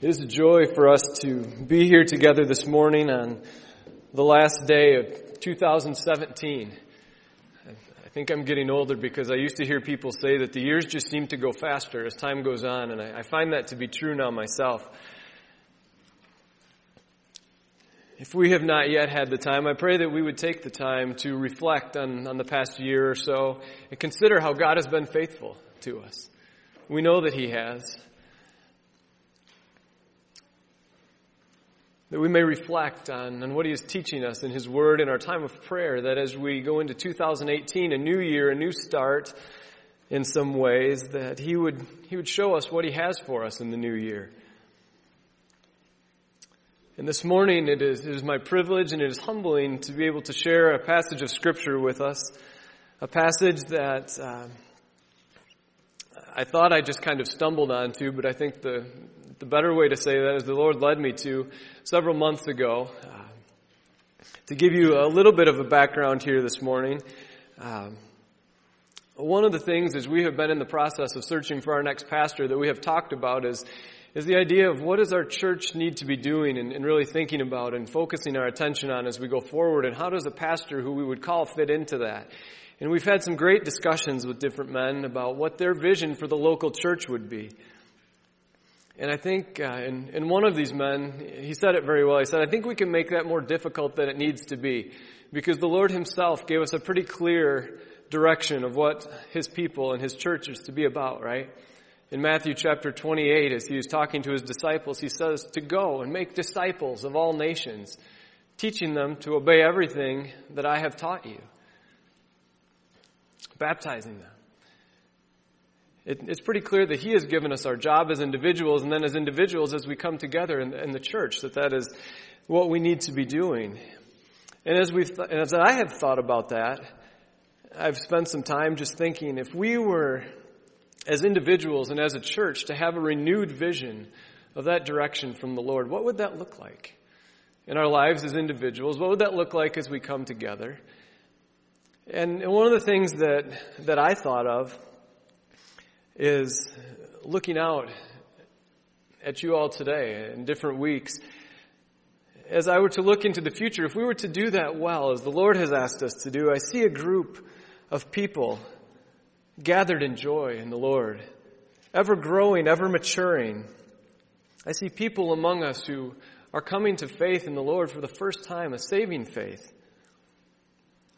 It is a joy for us to be here together this morning on the last day of 2017. I think I'm getting older because I used to hear people say that the years just seem to go faster as time goes on, and I find that to be true now myself. If we have not yet had the time, I pray that we would take the time to reflect on, on the past year or so and consider how God has been faithful to us. We know that He has. That we may reflect on, on what He is teaching us in His Word in our time of prayer, that as we go into 2018, a new year, a new start in some ways, that He would, He would show us what He has for us in the new year. And this morning it is, it is my privilege and it is humbling to be able to share a passage of Scripture with us, a passage that uh, I thought I just kind of stumbled onto, but I think the, the better way to say that is the Lord led me to several months ago. Uh, to give you a little bit of a background here this morning, um, one of the things as we have been in the process of searching for our next pastor that we have talked about is is the idea of what does our church need to be doing and, and, really thinking about and focusing our attention on as we go forward and how does a pastor who we would call fit into that and we've had some great discussions with different men about what their vision for the local church would be and I think, uh, one of these men, he said it very well. He said, I think we can make that more difficult than it needs to be. Because the Lord himself gave us a pretty clear direction of what his people and his church is to be about, right? In Matthew chapter 28, as he was talking to his disciples, he says to go and make disciples of all nations, teaching them to obey everything that I have taught you, baptizing them it, it's pretty clear that He has given us our job as individuals, and then as individuals, as we come together in, in the church, that that is what we need to be doing. And as we've, th- as I have thought about that, I've spent some time just thinking if we were, as individuals and as a church, to have a renewed vision of that direction from the Lord, what would that look like? In our lives as individuals, what would that look like as we come together? And one of the things that, that I thought of is looking out at you all today in different weeks. As I were to look into the future, if we were to do that well, as the Lord has asked us to do, I see a group of people gathered in joy in the Lord, ever growing, ever maturing. I see people among us who are coming to faith in the Lord for the first time, a saving faith.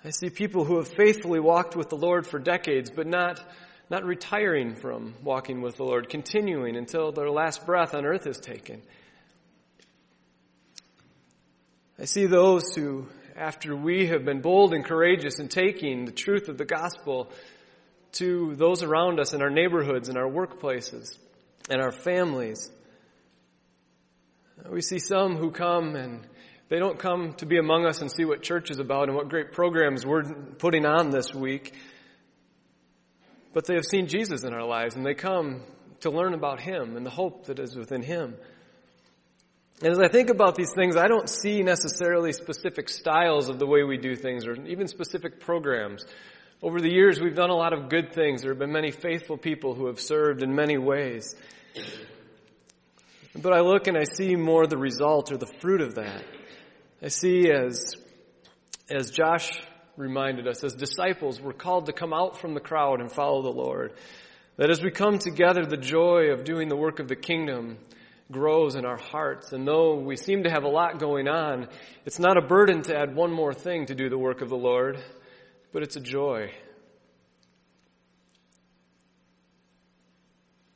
I see people who have faithfully walked with the Lord for decades, but not not retiring from walking with the Lord, continuing until their last breath on earth is taken. I see those who, after we have been bold and courageous in taking the truth of the gospel to those around us in our neighborhoods, in our workplaces, and our families, we see some who come and they don't come to be among us and see what church is about and what great programs we're putting on this week but they have seen Jesus in our lives and they come to learn about Him and the hope that is within Him. And as I think about these things, I don't see necessarily specific styles of the way we do things or even specific programs. Over the years, we've done a lot of good things. There have been many faithful people who have served in many ways. But I look and I see more the result or the fruit of that. I see as, as Josh reminded us as disciples, we're called to come out from the crowd and follow the Lord. That as we come together, the joy of doing the work of the kingdom grows in our hearts. And though we seem to have a lot going on, it's not a burden to add one more thing to do the work of the Lord, but it's a joy.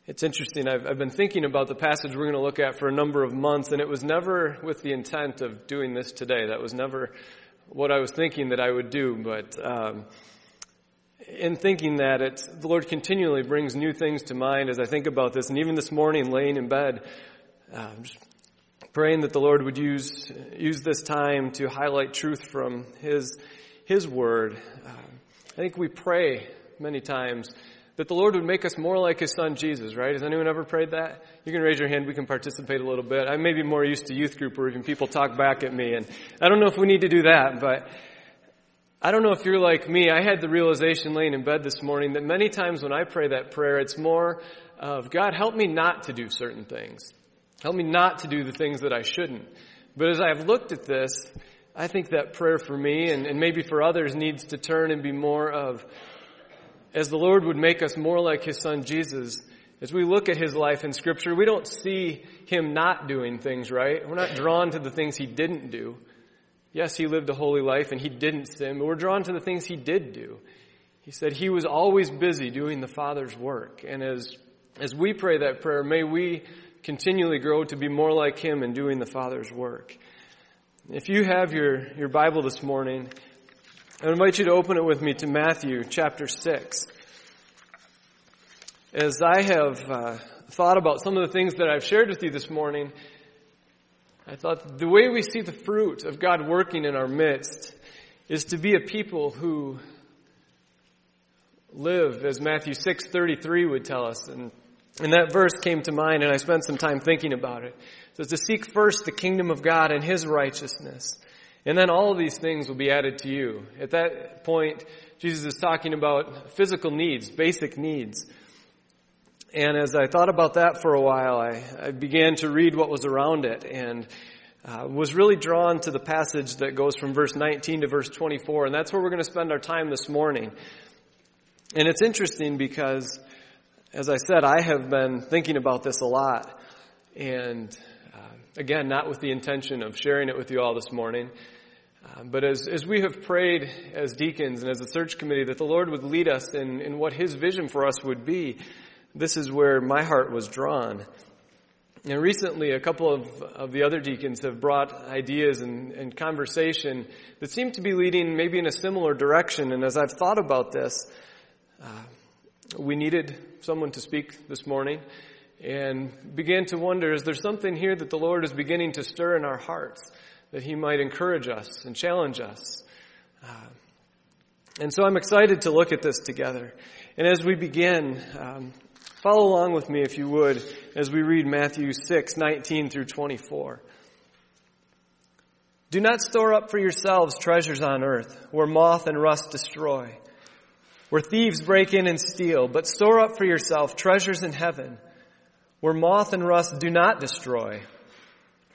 It's interesting. I've, I've, been thinking about the passage we're going to look at for a number of months, and it was never with the intent of doing this today. That was never what I was thinking that I would do, but um, in thinking that, it's, the Lord continually brings new things to mind as I think about this. And even this morning, laying in bed, um, praying that the Lord would use use this time to highlight truth from His His Word. Um, I think we pray many times that the Lord would make us more like His Son Jesus, right? Has anyone ever prayed that? You can raise your hand. We can participate a little bit. I may be more used to youth group where even people talk back at me, and I don't know if we need to do that, but I don't know if you're like me. I had the realization laying in bed this morning that many times when I pray that prayer, it's more of, God, help me not to do certain things. Help me not to do the things that I shouldn't. But as I've looked at this, I think that prayer for me and, and maybe for others needs to turn and be more of, as the Lord would make us more like His Son Jesus, as we look at His life in Scripture, we don't see Him not doing things right. We're not drawn to the things He didn't do. Yes, He lived a holy life and He didn't sin, but we're drawn to the things He did do. He said He was always busy doing the Father's work. And as, as we pray that prayer, may we continually grow to be more like Him in doing the Father's work. If you have your, your Bible this morning, I invite you to open it with me to Matthew chapter 6. As I have uh, thought about some of the things that I've shared with you this morning, I thought the way we see the fruit of God working in our midst is to be a people who live as Matthew 6:33 would tell us and and that verse came to mind and I spent some time thinking about it. So to seek first the kingdom of God and His righteousness. And then all of these things will be added to you. At that point, Jesus is talking about physical needs, basic needs. And as I thought about that for a while, I, I began to read what was around it and uh, was really drawn to the passage that goes from verse 19 to verse 24. And that's where we're going to spend our time this morning. And it's interesting because as I said, I have been thinking about this a lot. And uh, again, not with the intention of sharing it with you all this morning. Uh, but as, as we have prayed as deacons and as a search committee that the Lord would lead us in, in what His vision for us would be, this is where my heart was drawn. And recently, a couple of, of the other deacons have brought ideas and, and conversation that seem to be leading maybe in a similar direction. And as I've thought about this, uh, we needed someone to speak this morning and began to wonder is there something here that the Lord is beginning to stir in our hearts that He might encourage us and challenge us? Uh, and so I'm excited to look at this together. And as we begin, um, follow along with me if you would as we read Matthew 6, 19 through 24. Do not store up for yourselves treasures on earth where moth and rust destroy where thieves break in and steal, but store up for yourself treasures in heaven, where moth and rust do not destroy,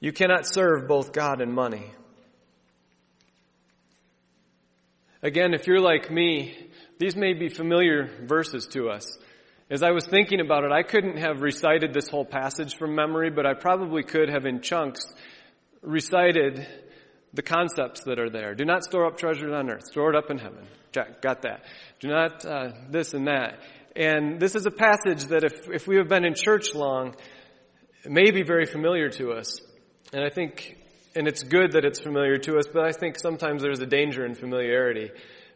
You cannot serve both God and money. Again, if you're like me, these may be familiar verses to us. As I was thinking about it, I couldn't have recited this whole passage from memory, but I probably could have in chunks recited the concepts that are there. Do not store up treasures on earth. Store it up in heaven. Got that. Do not uh, this and that. And this is a passage that if, if we have been in church long, may be very familiar to us. And I think, and it's good that it's familiar to us, but I think sometimes there's a danger in familiarity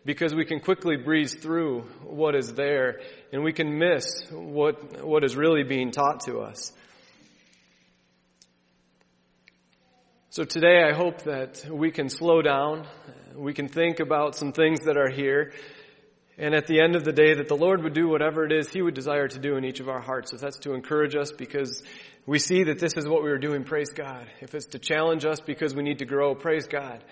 because we can quickly breeze through what is there and we can miss what, what is really being taught to us. So today I hope that we can slow down, we can think about some things that are here, and at the end of the day that the Lord would do whatever it is He would desire to do in each of our hearts. If that's to encourage us because we see that this is what we are doing, praise God. If it's to challenge us because we need to grow, praise God.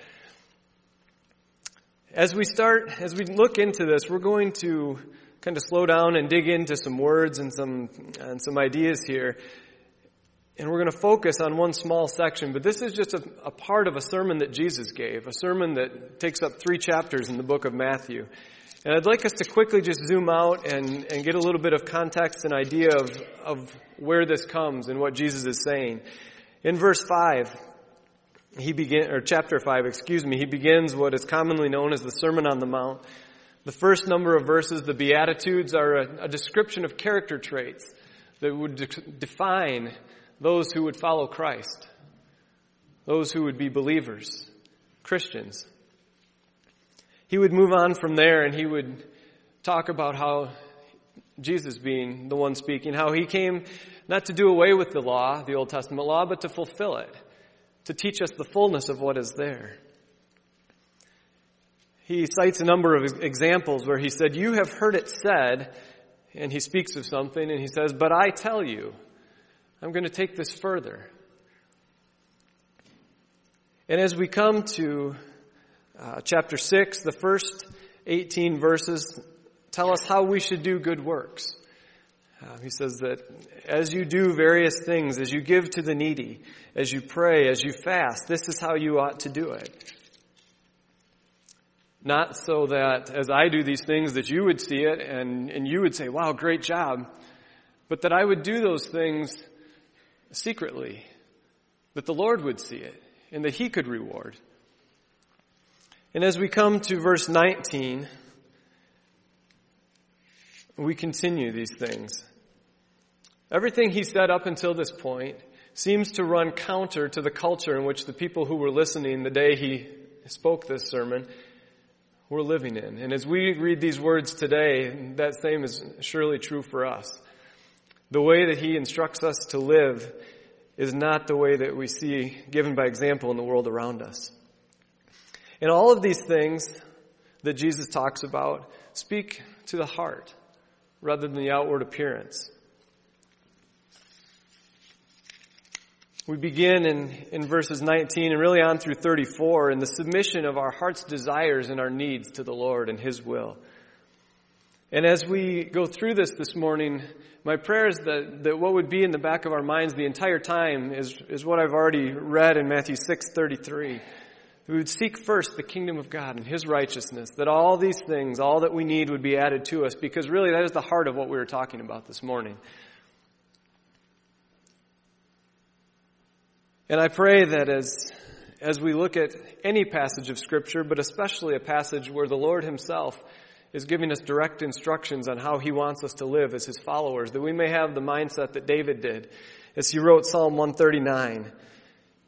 As we start, as we look into this, we're going to kind of slow down and dig into some words and some, and some ideas here. And we're going to focus on one small section, but this is just a, a, part of a sermon that Jesus gave, a sermon that takes up three chapters in the book of Matthew. And I'd like us to quickly just zoom out and, and get a little bit of context and idea of, of where this comes and what Jesus is saying. In verse 5, he begin, or chapter 5, excuse me, he begins what is commonly known as the Sermon on the Mount. The first number of verses, the Beatitudes, are a, a description of character traits that would de- define those who would follow Christ, those who would be believers, Christians. He would move on from there and he would talk about how Jesus being the one speaking, how he came not to do away with the law, the Old Testament law, but to fulfill it, to teach us the fullness of what is there. He cites a number of examples where he said, You have heard it said, and he speaks of something, and he says, But I tell you, I'm going to take this further. And as we come to uh, chapter 6, the first 18 verses tell us how we should do good works. Uh, he says that as you do various things, as you give to the needy, as you pray, as you fast, this is how you ought to do it. Not so that as I do these things that you would see it and, and you would say, wow, great job. But that I would do those things secretly. That the Lord would see it and that He could reward. And as we come to verse 19, we continue these things. Everything he said up until this point seems to run counter to the culture in which the people who were listening the day he spoke this sermon were living in. And as we read these words today, that same is surely true for us. The way that he instructs us to live is not the way that we see given by example in the world around us. And all of these things that Jesus talks about speak to the heart rather than the outward appearance. We begin in, in verses 19 and really on through 34 in the submission of our heart's desires and our needs to the Lord and His will. And as we go through this this morning, my prayer is that, that what would be in the back of our minds the entire time is, is what I've already read in Matthew 6:33 we would seek first the kingdom of God and His righteousness, that all these things, all that we need would be added to us, because really that is the heart of what we were talking about this morning. And I pray that as, as we look at any passage of Scripture, but especially a passage where the Lord Himself is giving us direct instructions on how He wants us to live as His followers, that we may have the mindset that David did as he wrote Psalm 139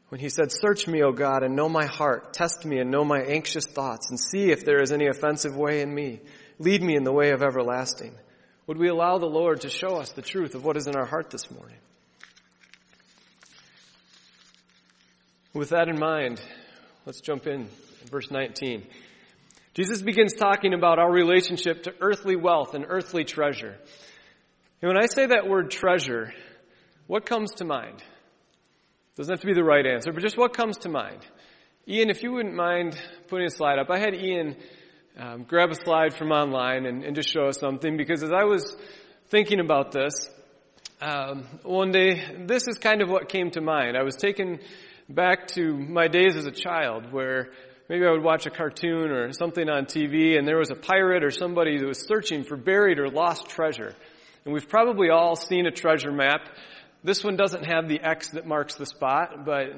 when he said, Search me, O God, and know my heart. Test me and know my anxious thoughts, and see if there is any offensive way in me. Lead me in the way of everlasting. Would we allow the Lord to show us the truth of what is in our heart this morning? With that in mind, let's jump in, verse 19. Jesus begins talking about our relationship to earthly wealth and earthly treasure. And when I say that word treasure, what comes to mind? Doesn't have to be the right answer, but just what comes to mind. Ian, if you wouldn't mind putting a slide up, I had Ian um, grab a slide from online and, and, just show us something because as I was thinking about this, um, one day, this is kind of what came to mind. I was taken back to my days as a child where maybe I would watch a cartoon or something on TV and there was a pirate or somebody that was searching for buried or lost treasure. And we've probably all seen a treasure map this one doesn't have the X that marks the spot, but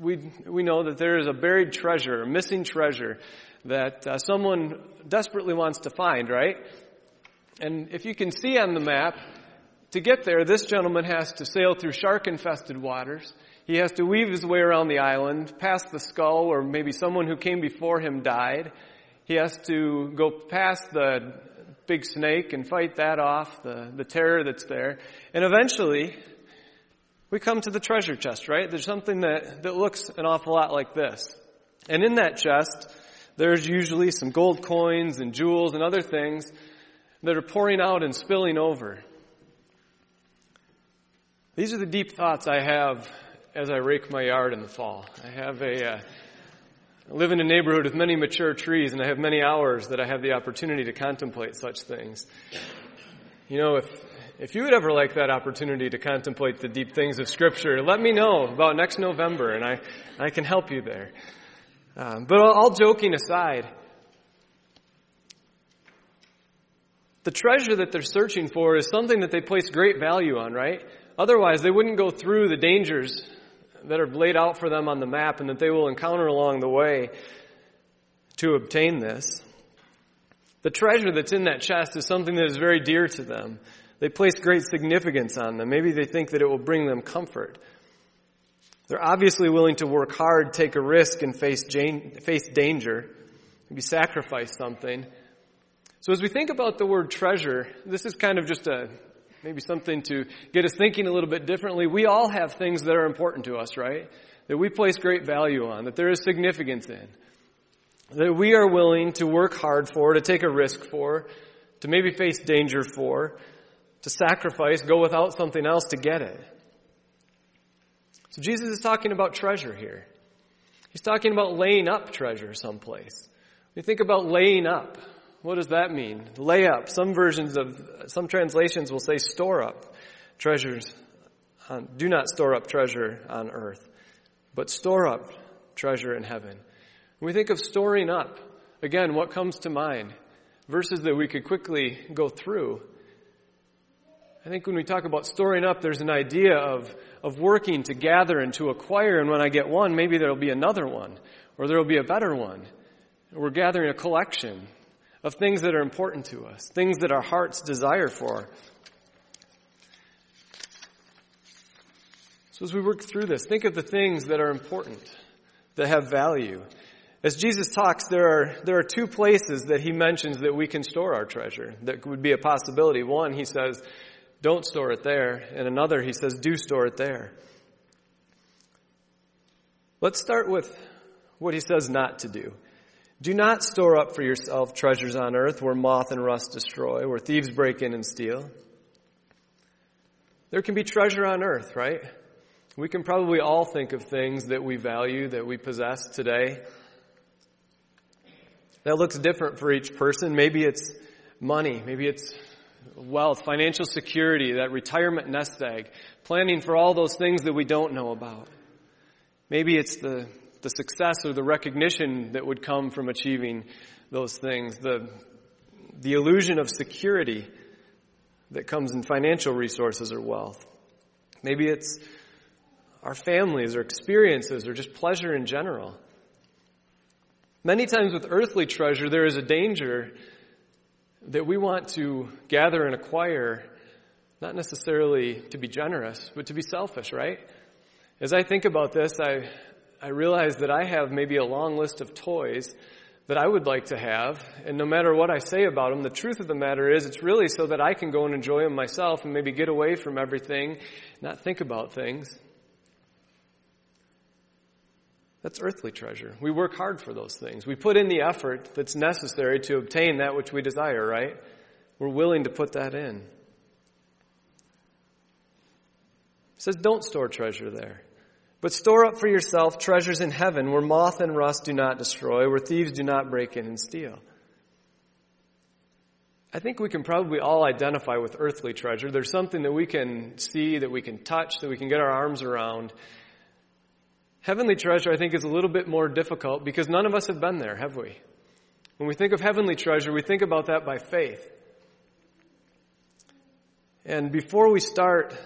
we, we know that there is a buried treasure, a missing treasure that uh, someone desperately wants to find, right? And if you can see on the map, to get there, this gentleman has to sail through shark infested waters. He has to weave his way around the island, past the skull where maybe someone who came before him died. He has to go past the big snake and fight that off, the, the terror that's there. And eventually, we come to the treasure chest, right? There's something that, that looks an awful lot like this. And in that chest, there's usually some gold coins and jewels and other things that are pouring out and spilling over. These are the deep thoughts I have as I rake my yard in the fall. I have a, uh, I live in a neighborhood with many mature trees and I have many hours that I have the opportunity to contemplate such things. You know, if, if you would ever like that opportunity to contemplate the deep things of Scripture, let me know about next November, and I, I can help you there. Um, but all joking aside, the treasure that they're searching for is something that they place great value on, right? Otherwise, they wouldn't go through the dangers that are laid out for them on the map and that they will encounter along the way to obtain this. The treasure that's in that chest is something that is very dear to them. They place great significance on them. Maybe they think that it will bring them comfort. They're obviously willing to work hard, take a risk, and face, face danger, maybe sacrifice something, So as we think about the word treasure, this is kind of just a maybe something to get us thinking a little bit differently. We all have things that are important to us, right? That we place great value on, that there is significance in. That we are willing to work hard for, to take a risk for, to maybe face danger for, to sacrifice, go without something else to get it. So Jesus is talking about treasure here. He's talking about laying up treasure someplace. We think about laying up. What does that mean? Lay up. Some versions of, some translations will say store up treasures. On, do not store up treasure on earth, but store up treasure in heaven. When we think of storing up, again, what comes to mind? Verses that we could quickly go through. I think when we talk about storing up, there's an idea of, of working to gather and to acquire, and when I get one, maybe there'll be another one, or there'll be a better one. We're gathering a collection of things that are important to us, things that our hearts desire for. So as we work through this, think of the things that are important, that have value. As Jesus talks, there are, there are two places that he mentions that we can store our treasure that would be a possibility. One, he says, don't store it there. And another, he says, do store it there. Let's start with what he says not to do. Do not store up for yourself treasures on earth where moth and rust destroy, where thieves break in and steal. There can be treasure on earth, right? We can probably all think of things that we value, that we possess today. That looks different for each person. Maybe it's money. Maybe it's wealth, financial security, that retirement nest egg, planning for all those things that we don't know about. Maybe it's the the success or the recognition that would come from achieving those things, the, the illusion of security that comes in financial resources or wealth. Maybe it's our families or experiences or just pleasure in general. Many times with earthly treasure, there is a danger that we want to gather and acquire, not necessarily to be generous, but to be selfish, right? As I think about this, I, I realize that I have maybe a long list of toys that I would like to have, and no matter what I say about them, the truth of the matter is it's really so that I can go and enjoy them myself and maybe get away from everything, not think about things. That's earthly treasure. We work hard for those things. We put in the effort that's necessary to obtain that which we desire, right? We're willing to put that in. It says, don't store treasure there. But store up for yourself treasures in heaven where moth and rust do not destroy, where thieves do not break in and steal. I think we can probably all identify with earthly treasure. There's something that we can see, that we can touch, that we can get our arms around. Heavenly treasure, I think, is a little bit more difficult because none of us have been there, have we? When we think of heavenly treasure, we think about that by faith. And before we start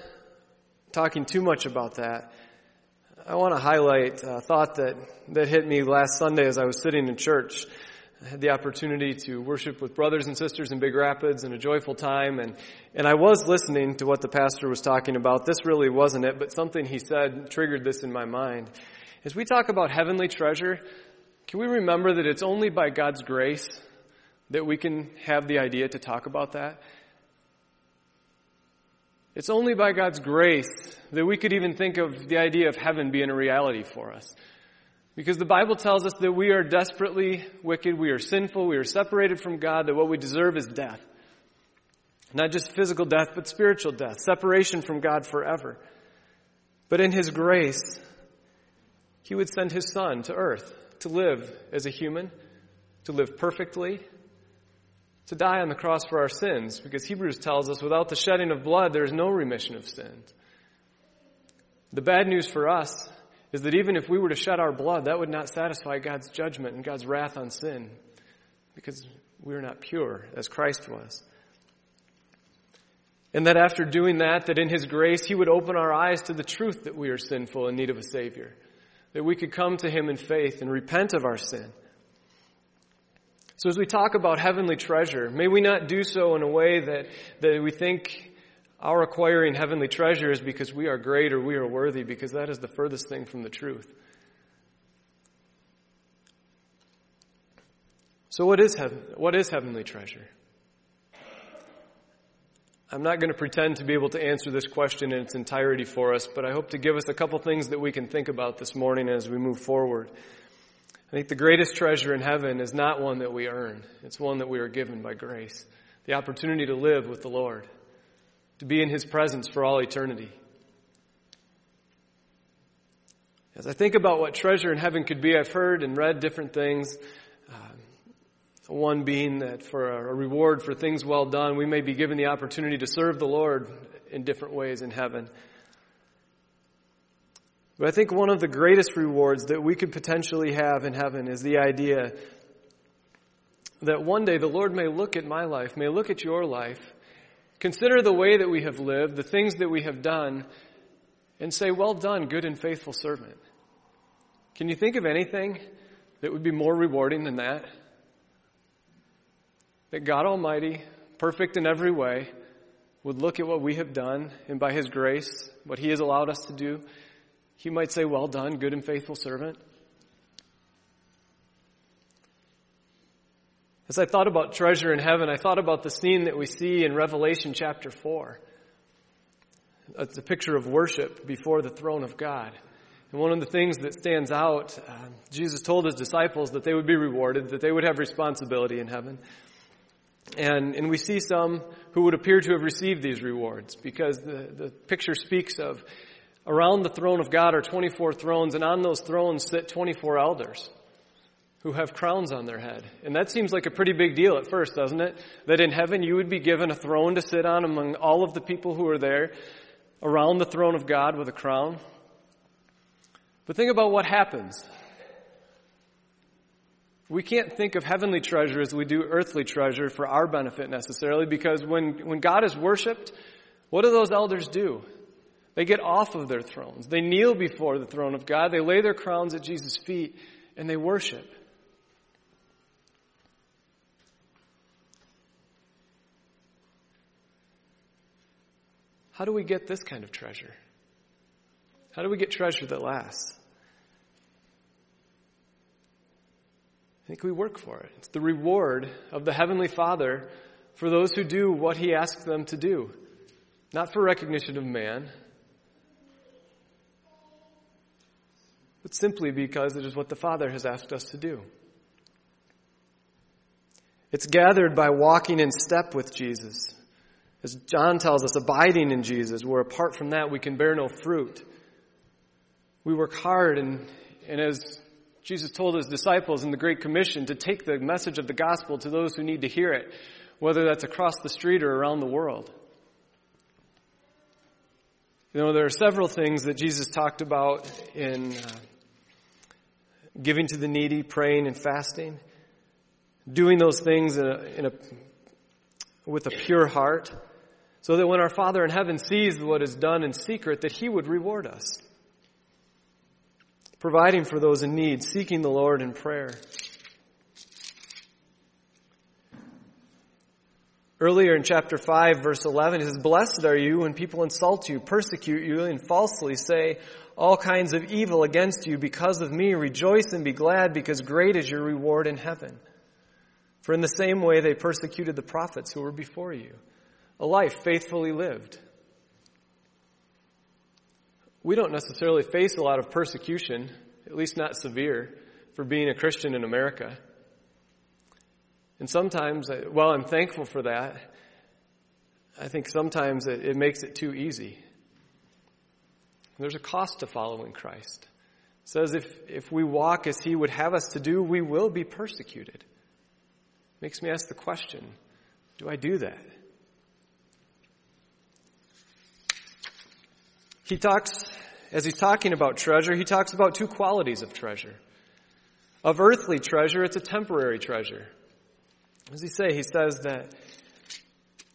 talking too much about that, I want to highlight a thought that, that hit me last Sunday as I was sitting in church. I had the opportunity to worship with brothers and sisters in Big Rapids in a joyful time, and, and I was listening to what the pastor was talking about. This really wasn't it, but something he said triggered this in my mind. As we talk about heavenly treasure, can we remember that it's only by God's grace that we can have the idea to talk about that? It's only by God's grace that we could even think of the idea of heaven being a reality for us. Because the Bible tells us that we are desperately wicked, we are sinful, we are separated from God, that what we deserve is death. Not just physical death, but spiritual death, separation from God forever. But in His grace, He would send His Son to earth to live as a human, to live perfectly, to die on the cross for our sins, because Hebrews tells us without the shedding of blood, there is no remission of sins. The bad news for us is that even if we were to shed our blood, that would not satisfy God's judgment and God's wrath on sin, because we are not pure as Christ was. And that after doing that, that in His grace, He would open our eyes to the truth that we are sinful in need of a Savior. That we could come to Him in faith and repent of our sin. So as we talk about heavenly treasure, may we not do so in a way that, that we think our acquiring heavenly treasure is because we are great or we are worthy, because that is the furthest thing from the truth. So what is heaven, what is heavenly treasure? I'm not going to pretend to be able to answer this question in its entirety for us, but I hope to give us a couple things that we can think about this morning as we move forward. I think the greatest treasure in heaven is not one that we earn. It's one that we are given by grace. The opportunity to live with the Lord, to be in His presence for all eternity. As I think about what treasure in heaven could be, I've heard and read different things. Uh, one being that for a reward for things well done, we may be given the opportunity to serve the Lord in different ways in heaven. But I think one of the greatest rewards that we could potentially have in heaven is the idea that one day the Lord may look at my life, may look at your life, consider the way that we have lived, the things that we have done, and say, Well done, good and faithful servant. Can you think of anything that would be more rewarding than that? that God Almighty, perfect in every way, would look at what we have done and by His grace, what He has allowed us to do, He might say, Well done, good and faithful servant. As I thought about treasure in heaven, I thought about the scene that we see in Revelation chapter 4. It's a picture of worship before the throne of God. And one of the things that stands out, uh, Jesus told his disciples that they would be rewarded, that they would have responsibility in heaven. And, and we see some who would appear to have received these rewards because the, the picture speaks of around the throne of God are 24 thrones, and on those thrones sit 24 elders who have crowns on their head. And that seems like a pretty big deal at first, doesn't it? That in heaven you would be given a throne to sit on among all of the people who are there around the throne of God with a crown. But think about what happens we can't think of heavenly treasure as we do earthly treasure for our benefit necessarily because when, when God is worshiped, what do those elders do? They get off of their thrones. They kneel before the throne of God. They lay their crowns at Jesus' feet and they worship. How do we get this kind of treasure? How do we get treasure that lasts? I think we work for it. It's the reward of the Heavenly Father for those who do what He asks them to do, not for recognition of man, but simply because it is what the Father has asked us to do. It's gathered by walking in step with Jesus. As John tells us, abiding in Jesus, where apart from that we can bear no fruit. We work hard and, and as Jesus told his disciples in the Great Commission to take the message of the gospel to those who need to hear it, whether that's across the street or around the world. You know, there are several things that Jesus talked about in uh, giving to the needy, praying and fasting, doing those things in a, in a, with a pure heart, so that when our Father in heaven sees what is done in secret, that He would reward us providing for those in need, seeking the Lord in prayer. Earlier in chapter 5, verse 11, it says, Blessed are you when people insult you, persecute you, and falsely say all kinds of evil against you because of me. Rejoice and be glad, because great is your reward in heaven. For in the same way they persecuted the prophets who were before you, a life faithfully lived. We don't necessarily face a lot of persecution, at least not severe, for being a Christian in America. And sometimes, while I'm thankful for that, I think sometimes it, makes it too easy. There's a cost to following Christ. It says if, if we walk as He would have us to do, we will be persecuted. Makes me ask the question do I do that? He talks, as he's talking about treasure, he talks about two qualities of treasure. Of earthly treasure, it's a temporary treasure. What does he say? He says that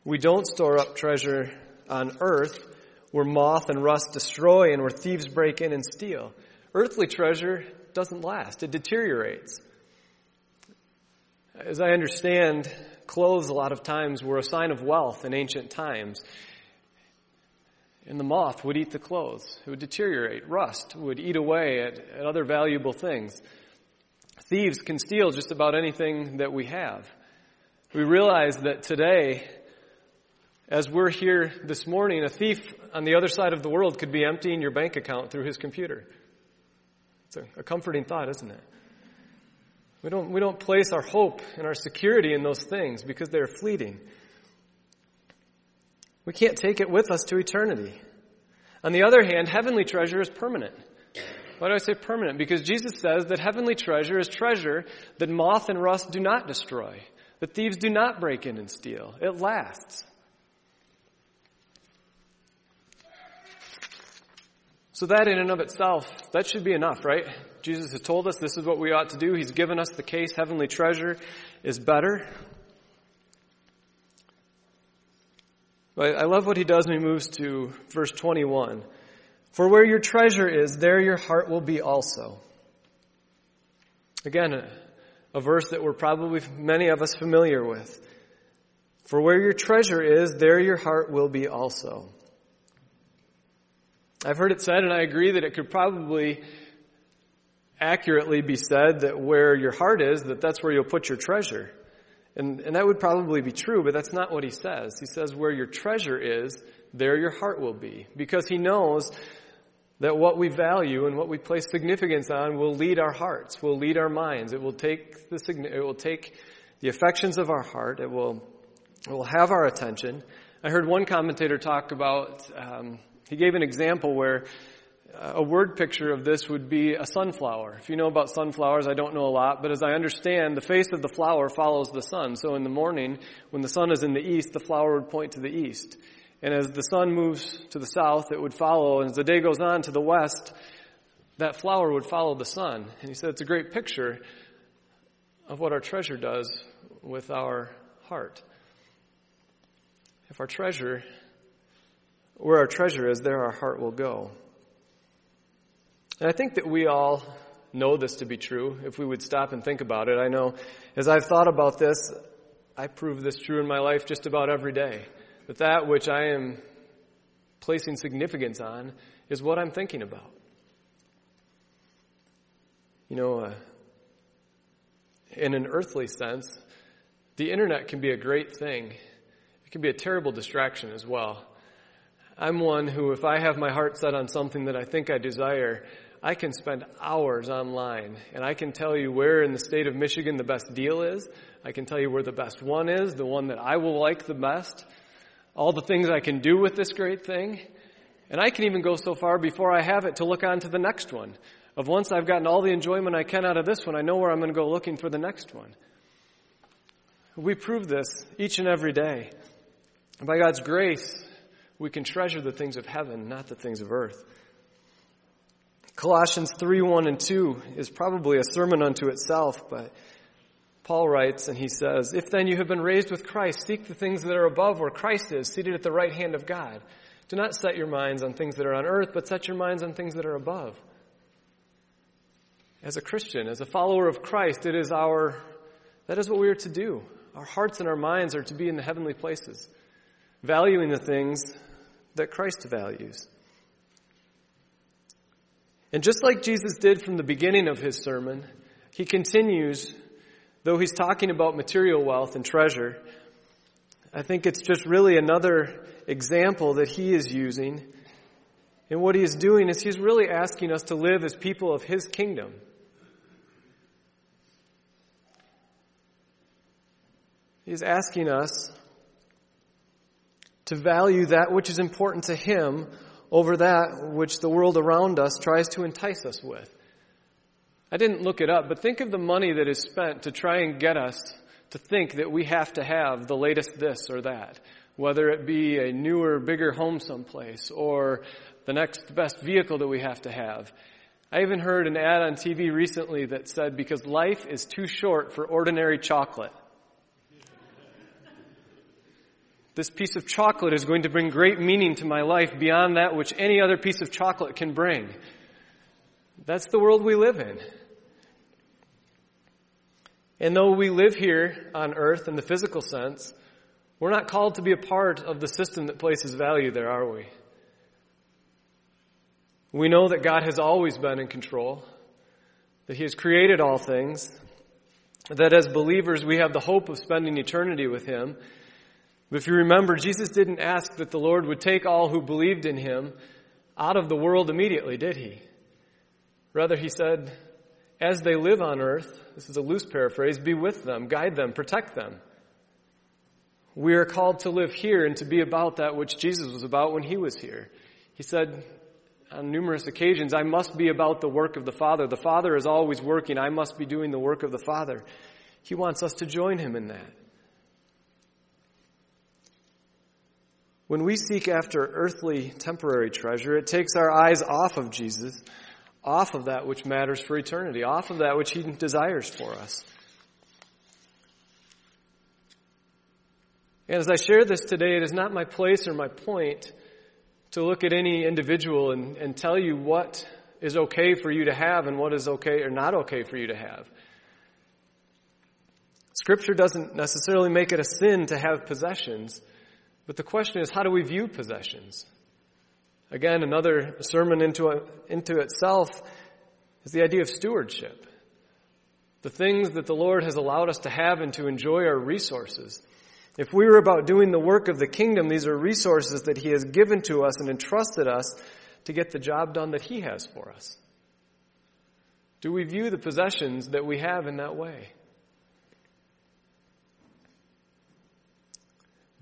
we don't store up treasure on earth where moth and rust destroy and where thieves break in and steal. Earthly treasure doesn't last, it deteriorates. As I understand, clothes a lot of times were a sign of wealth in ancient times. And the moth would eat the clothes. It would deteriorate. Rust would eat away at, at other valuable things. Thieves can steal just about anything that we have. We realize that today, As we're here this morning, a thief on the other side of the world could be emptying your bank account through his computer. It's a, a comforting thought, isn't it? We don't, we don't place our hope and our security in those things because they're fleeting. We can't take it with us to eternity. On the other hand, heavenly treasure is permanent. Why do I say permanent? Because Jesus says that heavenly treasure is treasure that moth and rust do not destroy, that thieves do not break in and steal. It lasts. So that in and of itself, that should be enough, right? Jesus has told us this is what we ought to do. He's given us the case. Heavenly treasure is better. But I love what he does when he moves to verse 21. For where your treasure is, there your heart will be also. Again, a, a verse that we're probably many of us familiar with. For where your treasure is, there your heart will be also. I've heard it said, and I agree that it could probably accurately be said that where your heart is, that that's where you'll put your treasure. And, and that would probably be true, but that's not what he says. He says where your treasure is, there your heart will be. Because he knows that what we value and what we place significance on will lead our hearts, will lead our minds. It will take the, it will take the affections of our heart. It will, it will have our attention. I heard one commentator talk about, um, he gave an example where uh, a word picture of this would be a sunflower. If you know about sunflowers, I don't know a lot, but as I understand, the face of the flower follows the sun. So in the morning, when the sun is in the east, the flower would point to the east. And as the sun moves to the south, it would follow. And as the day goes on to the west, that flower would follow the sun. And he said it's a great picture of what our treasure does with our heart. If our treasure, where our treasure is, there our heart will go. And I think that we all know this to be true if we would stop and think about it. I know as I've thought about this, I prove this true in my life just about every day. That that which I am placing significance on is what I'm thinking about. You know, uh, in an earthly sense, the internet can be a great thing. It can be a terrible distraction as well. I'm one who, if I have my heart set on something that I think I desire, I can spend hours online and I can tell you where in the state of Michigan the best deal is. I can tell you where the best one is, the one that I will like the best, all the things I can do with this great thing. And I can even go so far before I have it to look on to the next one. Of once I've gotten all the enjoyment I can out of this one, I know where I'm going to go looking for the next one. We prove this each and every day. By God's grace, we can treasure the things of heaven, not the things of earth. Colossians 3 1 and 2 is probably a sermon unto itself, but Paul writes and he says, If then you have been raised with Christ, seek the things that are above where Christ is, seated at the right hand of God. Do not set your minds on things that are on earth, but set your minds on things that are above. As a Christian, as a follower of Christ, it is our, that is what we are to do. Our hearts and our minds are to be in the heavenly places, valuing the things that Christ values. And just like Jesus did from the beginning of his sermon, he continues, though he's talking about material wealth and treasure, I think it's just really another example that he is using. And what he is doing is he's really asking us to live as people of his kingdom. He's asking us to value that which is important to him over that which the world around us tries to entice us with. I didn't look it up, but think of the money that is spent to try and get us to think that we have to have the latest this or that, whether it be a newer, bigger home someplace or the next best vehicle that we have to have. I even heard an ad on TV recently that said, because life is too short for ordinary chocolate. This piece of chocolate is going to bring great meaning to my life beyond that which any other piece of chocolate can bring. That's the world we live in. And though we live here on earth in the physical sense, we're not called to be a part of the system that places value there, are we? We know that God has always been in control, that He has created all things, that as believers we have the hope of spending eternity with Him, But if you remember, Jesus didn't ask that the Lord would take all who believed in him out of the world immediately, did he? Rather, he said, as they live on earth, this is a loose paraphrase, be with them, guide them, protect them. We are called to live here and to be about that which Jesus was about when he was here. He said on numerous occasions, I must be about the work of the Father. The Father is always working. I must be doing the work of the Father. He wants us to join him in that. When we seek after earthly temporary treasure, it takes our eyes off of Jesus, off of that which matters for eternity, off of that which he desires for us. And as I share this today, it is not my place or my point to look at any individual and, and tell you what is okay for you to have and what is okay or not okay for you to have. Scripture doesn't necessarily make it a sin to have possessions, but the question is how do we view possessions? Again, another sermon into, into itself is the idea of stewardship. The things that the Lord has allowed us to have and to enjoy are resources. If we were about doing the work of the kingdom, these are resources that He has given to us and entrusted us to get the job done that He has for us. Do we view the possessions that we have in that way?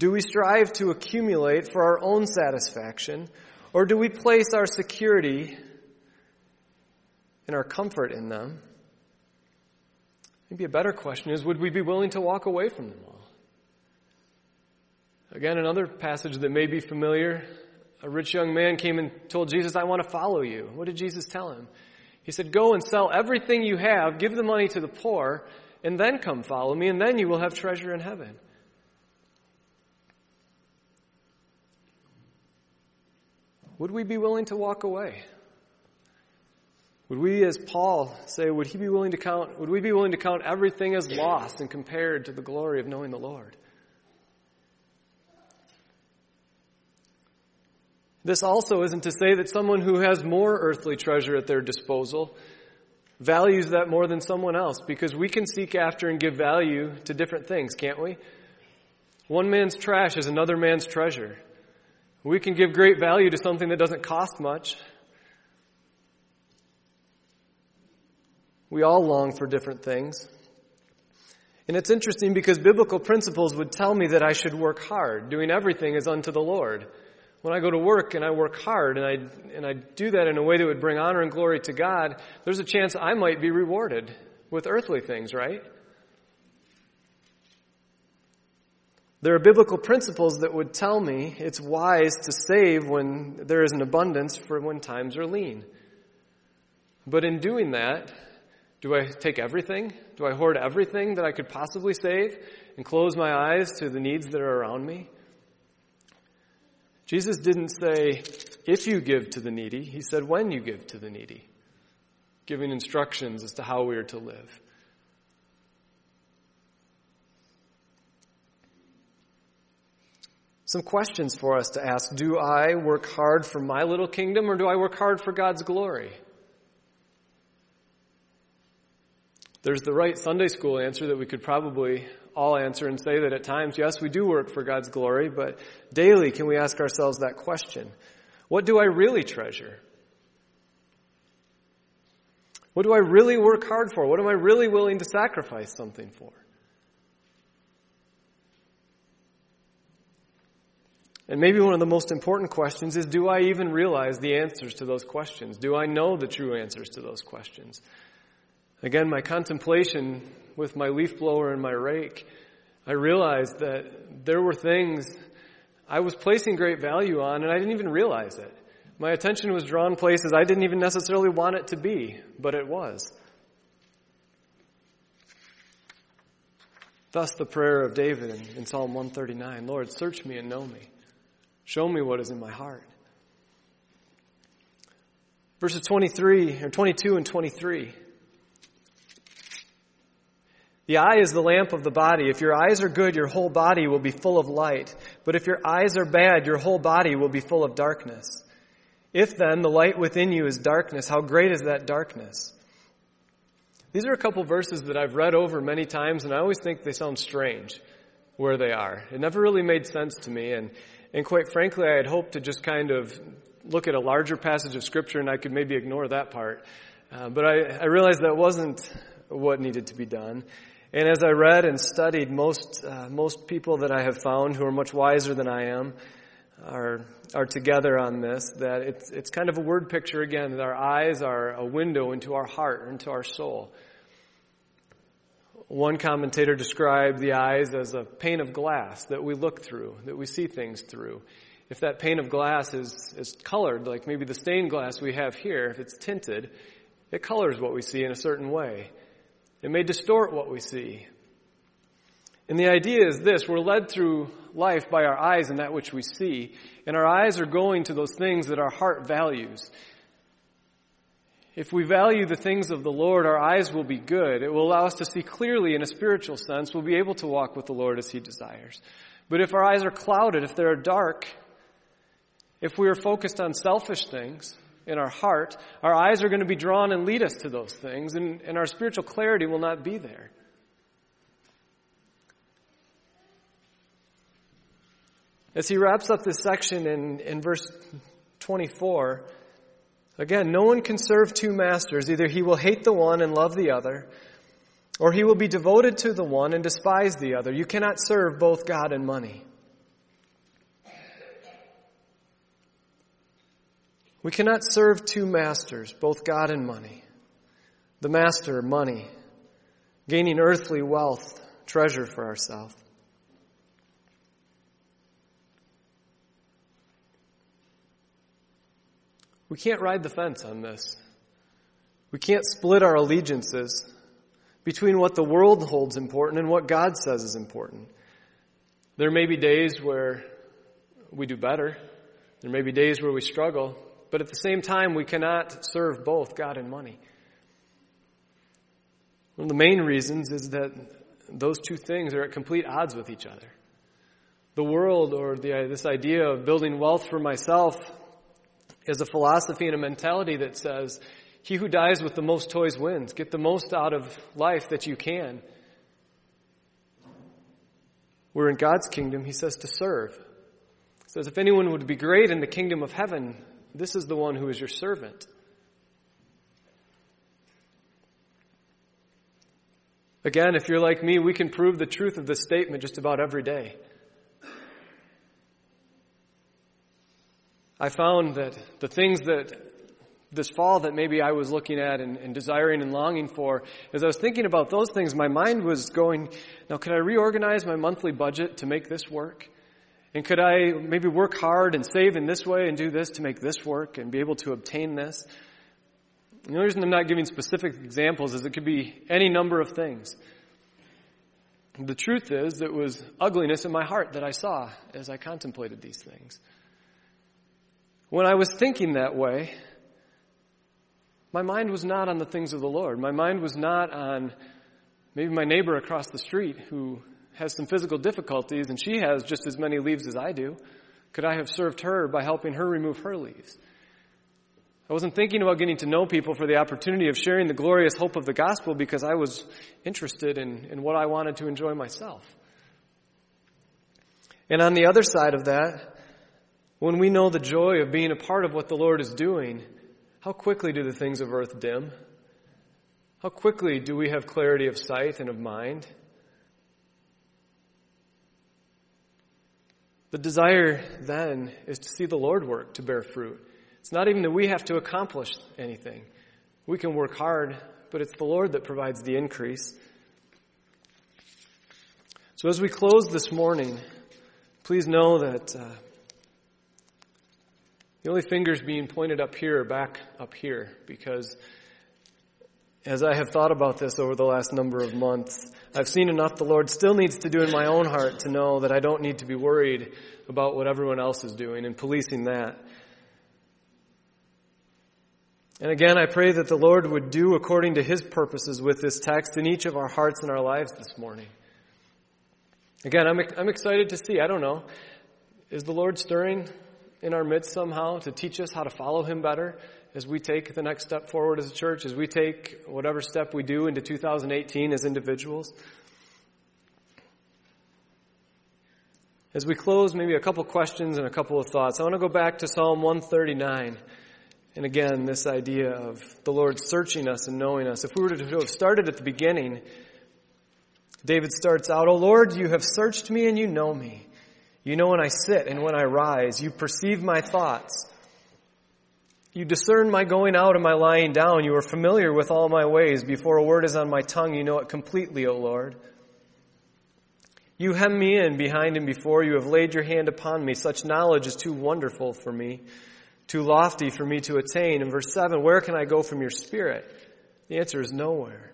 Do we strive to accumulate for our own satisfaction, or do we place our security and our comfort in them? Maybe a better question is would we be willing to walk away from them all? Again, another passage that may be familiar. A rich young man came and told Jesus, I want to follow you. What did Jesus tell him? He said, Go and sell everything you have, give the money to the poor, and then come follow me, and then you will have treasure in heaven. Would we be willing to walk away? Would we, as Paul, say, would he be willing to count, would we be willing to count everything as lost and compared to the glory of knowing the Lord? This also isn't to say that someone who has more earthly treasure at their disposal values that more than someone else, because we can seek after and give value to different things, can't we? One man's trash is another man's treasure. We can give great value to something that doesn't cost much. We all long for different things. And it's interesting because biblical principles would tell me that I should work hard. Doing everything is unto the Lord when I go to work and I work hard and I, and I do that in a way that would bring honor and glory to God, there's a chance I might be rewarded with earthly things, right? There are biblical principles that would tell me it's wise to save when there is an abundance for when times are lean. But in doing that, do I take everything? Do I hoard everything that I could possibly save and close my eyes to the needs that are around me? Jesus didn't say, if you give to the needy, he said, when you give to the needy, giving instructions as to how we are to live. Some questions for us to ask. Do I work hard for my little kingdom or do I work hard for God's glory? There's the right Sunday school answer that we could probably all answer and say that at times, yes, we do work for God's glory, but daily can we ask ourselves that question? What do I really treasure? What do I really work hard for? What am I really willing to sacrifice something for? And maybe one of the most important questions is do I even realize the answers to those questions? Do I know the true answers to those questions? Again, my contemplation with my leaf blower and my rake, I realized that there were things I was placing great value on and I didn't even realize it. My attention was drawn places I didn't even necessarily want it to be, but it was. Thus the prayer of David in, Psalm 139 Lord, search me and know me. Show me what is in my heart. Verses 23 or 22 and 23. The eye is the lamp of the body. If your eyes are good, your whole body will be full of light. But if your eyes are bad, your whole body will be full of darkness. If then the light within you is darkness, how great is that darkness? These are a couple verses that I've read over many times and I always think they sound strange. where they are. It never really made sense to me. And, and quite frankly, I had hoped to just kind of look at a larger passage of Scripture and I could maybe ignore that part. Uh, but I, I realized that wasn't what needed to be done. And as I read and studied, most, uh, most people that I have found who are much wiser than I am are, are together on this, that it's, it's kind of a word picture again, that our eyes are a window into our heart, into our soul. One commentator described the eyes as a pane of glass that we look through, that we see things through. If that pane of glass is, is colored, like maybe the stained glass we have here, if it's tinted, it colors what we see in a certain way. It may distort what we see. And the idea is this we're led through life by our eyes and that which we see, and our eyes are going to those things that our heart values. If we value the things of the Lord, our eyes will be good. It will allow us to see clearly in a spiritual sense. We'll be able to walk with the Lord as He desires. But if our eyes are clouded, if they're dark, if we are focused on selfish things in our heart, our eyes are going to be drawn and lead us to those things, and, and our spiritual clarity will not be there. As he wraps up this section in, in verse 24, Again, no one can serve two masters. Either he will hate the one and love the other, or he will be devoted to the one and despise the other. You cannot serve both God and money. We cannot serve two masters, both God and money. The master, money, gaining earthly wealth, treasure for ourselves. We can't ride the fence on this. We can't split our allegiances between what the world holds important and what God says is important. There may be days where we do better. There may be days where we struggle. But at the same time, we cannot serve both God and money. One of the main reasons is that those two things are at complete odds with each other. The world, or the, this idea of building wealth for myself, is a philosophy and a mentality that says, he who dies with the most toys wins. Get the most out of life that you can. We're in God's kingdom, he says to serve. He says, if anyone would be great in the kingdom of heaven, this is the one who is your servant. Again, if you're like me, we can prove the truth of this statement just about every day. I found that the things that this fall that maybe I was looking at and, and, desiring and longing for, as I was thinking about those things, my mind was going, now could I reorganize my monthly budget to make this work? And could I maybe work hard and save in this way and do this to make this work and be able to obtain this? The only reason I'm not giving specific examples is it could be any number of things. The truth is, it was ugliness in my heart that I saw as I contemplated these things. When I was thinking that way, my mind was not on the things of the Lord. My mind was not on maybe my neighbor across the street who has some physical difficulties and she has just as many leaves as I do. Could I have served her by helping her remove her leaves? I wasn't thinking about getting to know people for the opportunity of sharing the glorious hope of the gospel because I was interested in, in what I wanted to enjoy myself. And on the other side of that, when we know the joy of being a part of what the Lord is doing, how quickly do the things of earth dim? How quickly do we have clarity of sight and of mind? The desire then is to see the Lord work to bear fruit. It's not even that we have to accomplish anything. We can work hard, but it's the Lord that provides the increase. So as we close this morning, please know that uh, the only fingers being pointed up here are back up here because as I have thought about this over the last number of months, I've seen enough the Lord still needs to do in my own heart to know that I don't need to be worried about what everyone else is doing and policing that. And again, I pray that the Lord would do according to His purposes with this text in each of our hearts and our lives this morning. Again, I'm, I'm excited to see. I don't know. Is the Lord stirring in our midst somehow to teach us how to follow Him better as we take the next step forward as a church, as we take whatever step we do into 2018 as individuals. As we close, maybe a couple questions and a couple of thoughts. I want to go back to Psalm 139. And again, this idea of the Lord searching us and knowing us. If we were to have started at the beginning, David starts out, O Lord, you have searched me and you know me. You know when I sit and when I rise. You perceive my thoughts. You discern my going out and my lying down. You are familiar with all my ways. Before a word is on my tongue, you know it completely, O Lord. You hem me in behind and before. You have laid your hand upon me. Such knowledge is too wonderful for me, too lofty for me to attain. In verse 7, where can I go from your spirit? The answer is nowhere.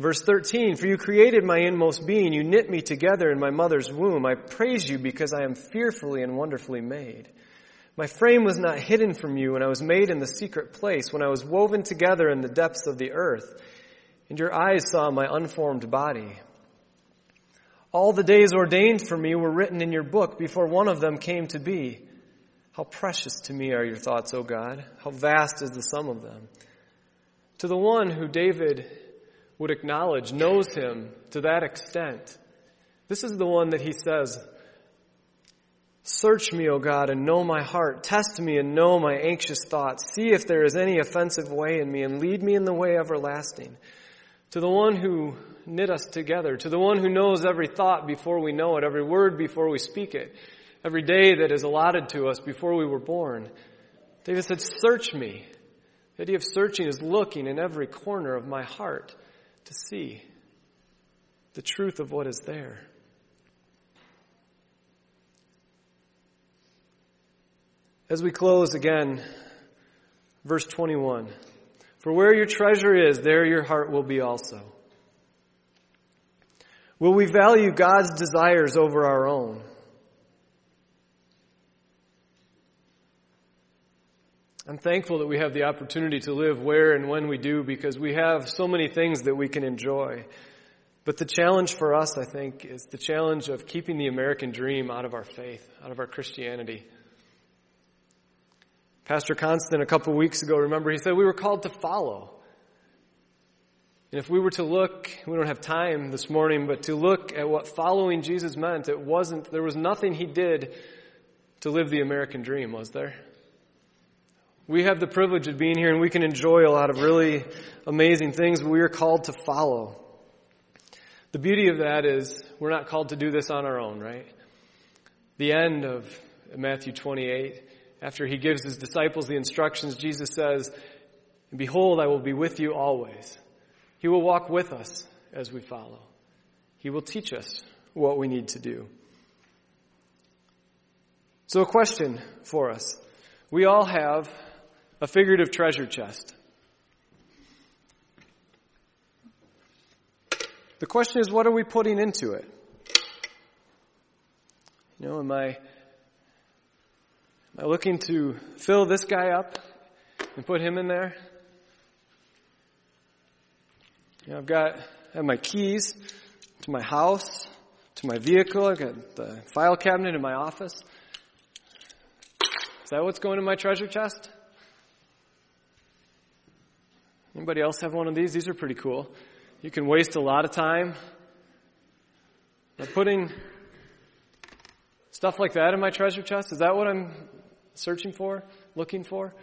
Verse 13, for you created my inmost being. You knit me together in my mother's womb. I praise you because I am fearfully and wonderfully made. My frame was not hidden from you when I was made in the secret place, when I was woven together in the depths of the earth, and your eyes saw my unformed body. All the days ordained for me were written in your book before one of them came to be. How precious to me are your thoughts, O God. How vast is the sum of them. To the one who David would acknowledge, knows him to that extent, this is the one that he says, Search me, O God, and know my heart. Test me and know my anxious thoughts. See if there is any offensive way in me and lead me in the way everlasting. To the one who knit us together, to the one who knows every thought before we know it, every word before we speak it, every day that is allotted to us before we were born. David said, Search me. The idea of searching is looking in every corner of my heart to see the truth of what is there. As we close again, verse 21 For where your treasure is, there your heart will be also. Will we value God's desires over our own? I'm thankful that we have the opportunity to live where and when we do because we have so many things that we can enjoy. But the challenge for us, I think, is the challenge of keeping the American dream out of our faith, out of our Christianity. Pastor Constant, a couple weeks ago, remember, he said we were called to follow. And if we were to look, we don't have time this morning, but to look at what following Jesus meant, it wasn't, there was nothing he did to live the American dream, was there? We have the privilege of being here and we can enjoy a lot of really amazing things, we are called to follow. The beauty of that is we're not called to do this on our own, right? The end of Matthew 28 after he gives his disciples the instructions, Jesus says, Behold, I will be with you always. He will walk with us as we follow. He will teach us what we need to do. So, a question for us. We all have a figurative treasure chest. The question is, what are we putting into it? You know, am I Am I looking to fill this guy up and put him in there? You know, I've got I have my keys to my house, to my vehicle. I've got the file cabinet in my office. Is that what's going in my treasure chest? Anybody else have one of these? These are pretty cool. You can waste a lot of time by putting stuff like that in my treasure chest. Is that what I'm searching for, looking for?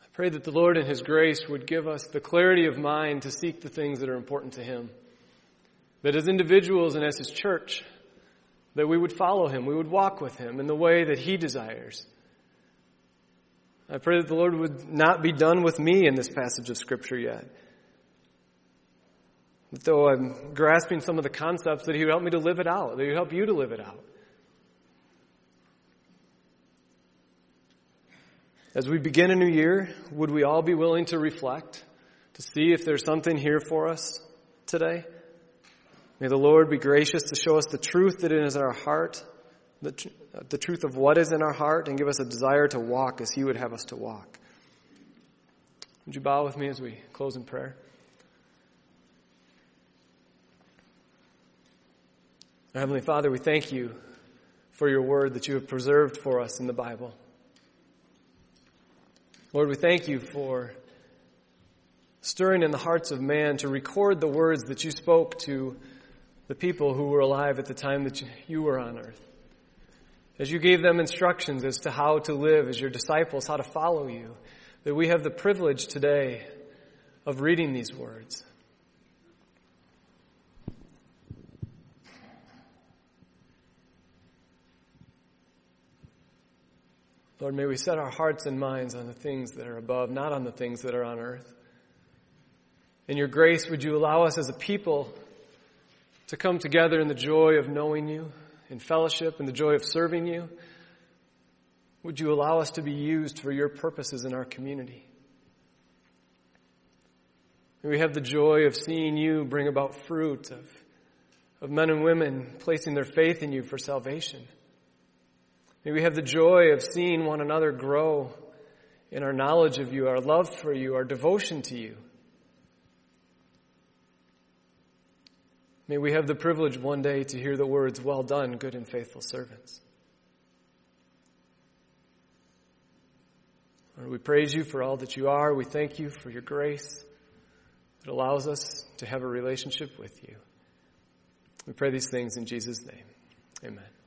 I pray that the Lord in His grace would give us the clarity of mind to seek the things that are important to Him. That as individuals and as His church, that we would follow Him, we would walk with Him in the way that He desires. I pray that the Lord would not be done with me in this passage of Scripture yet though I'm grasping some of the concepts, that He would help me to live it out, that He would help you to live it out. As we begin a new year, would we all be willing to reflect, to see if there's something here for us today? May the Lord be gracious to show us the truth that is in our heart, the, tr- the truth of what is in our heart, and give us a desire to walk as He would have us to walk. Would you bow with me as we close in prayer? Heavenly Father, we thank you for your word that you have preserved for us in the Bible. Lord, we thank you for stirring in the hearts of man to record the words that you spoke to the people who were alive at the time that you were on earth. As you gave them instructions as to how to live as your disciples, how to follow you, that we have the privilege today of reading these words. Lord, may we set our hearts and minds on the things that are above, not on the things that are on earth. In your grace, would you allow us as a people to come together in the joy of knowing you, in fellowship, in the joy of serving you? Would you allow us to be used for your purposes in our community? May we have the joy of seeing you bring about fruit of, of men and women placing their faith in you for salvation. May we have the joy of seeing one another grow in our knowledge of you, our love for you, our devotion to you. May we have the privilege one day to hear the words, Well done, good and faithful servants. Lord, we praise you for all that you are. We thank you for your grace that allows us to have a relationship with you. We pray these things in Jesus' name. Amen.